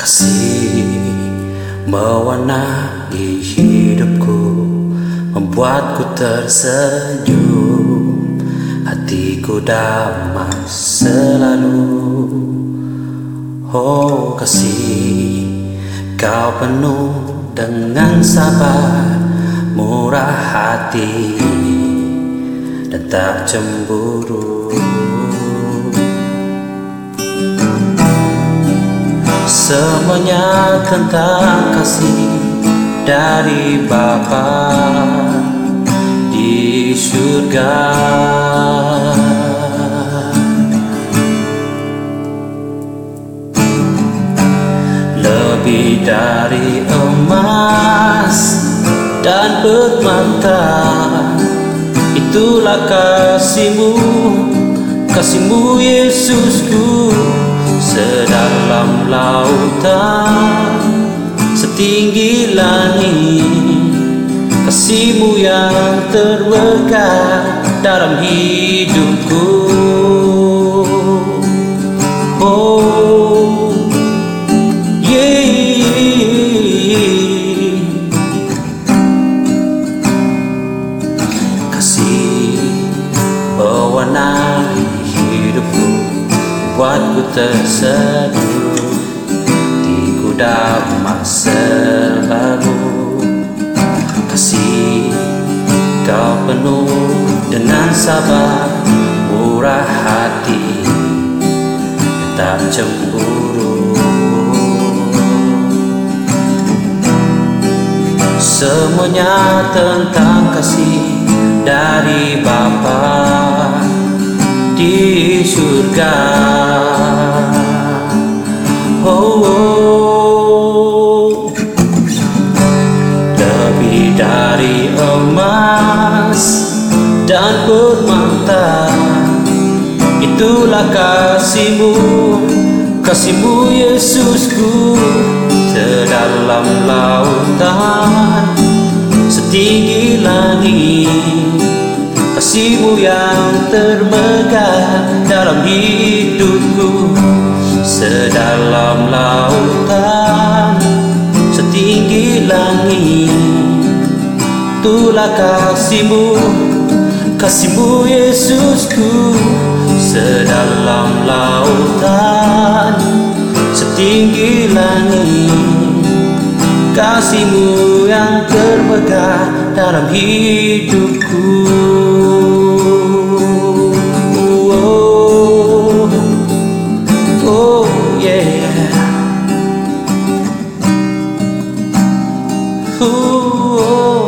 Kasih mewarnai hidupku Membuatku tersenyum. Hatiku damai selalu. Oh kasih Kau penuh dengan sabar Murah hati Dan tak cemburu Semuanya tentang kasih dari Bapa di surga. Lebih dari emas dan permata Itulah kasihmu, kasihmu Yesusku lautan Setinggi langit Kasihmu yang terbekat Dalam hidupku Oh yeah. Kasih mewarnai hidupku Buatku tersenyum Kuda selalu Kasih kau penuh dengan sabar Murah hati Tak cemburu Semuanya tentang kasih dari Bapa di surga oh, oh. Permata Itulah kasihmu, kasihmu Yesusku. Sedalam lautan, setinggi langit Kasihmu yang termegah dalam hidupku. Sedalam lautan Setinggi langit Itulah kasihmu Kasihmu Yesusku Sedalam lautan Setinggi langit. Kasihmu yang termegah dalam hidupku. Oh, oh yeah. Oh, oh.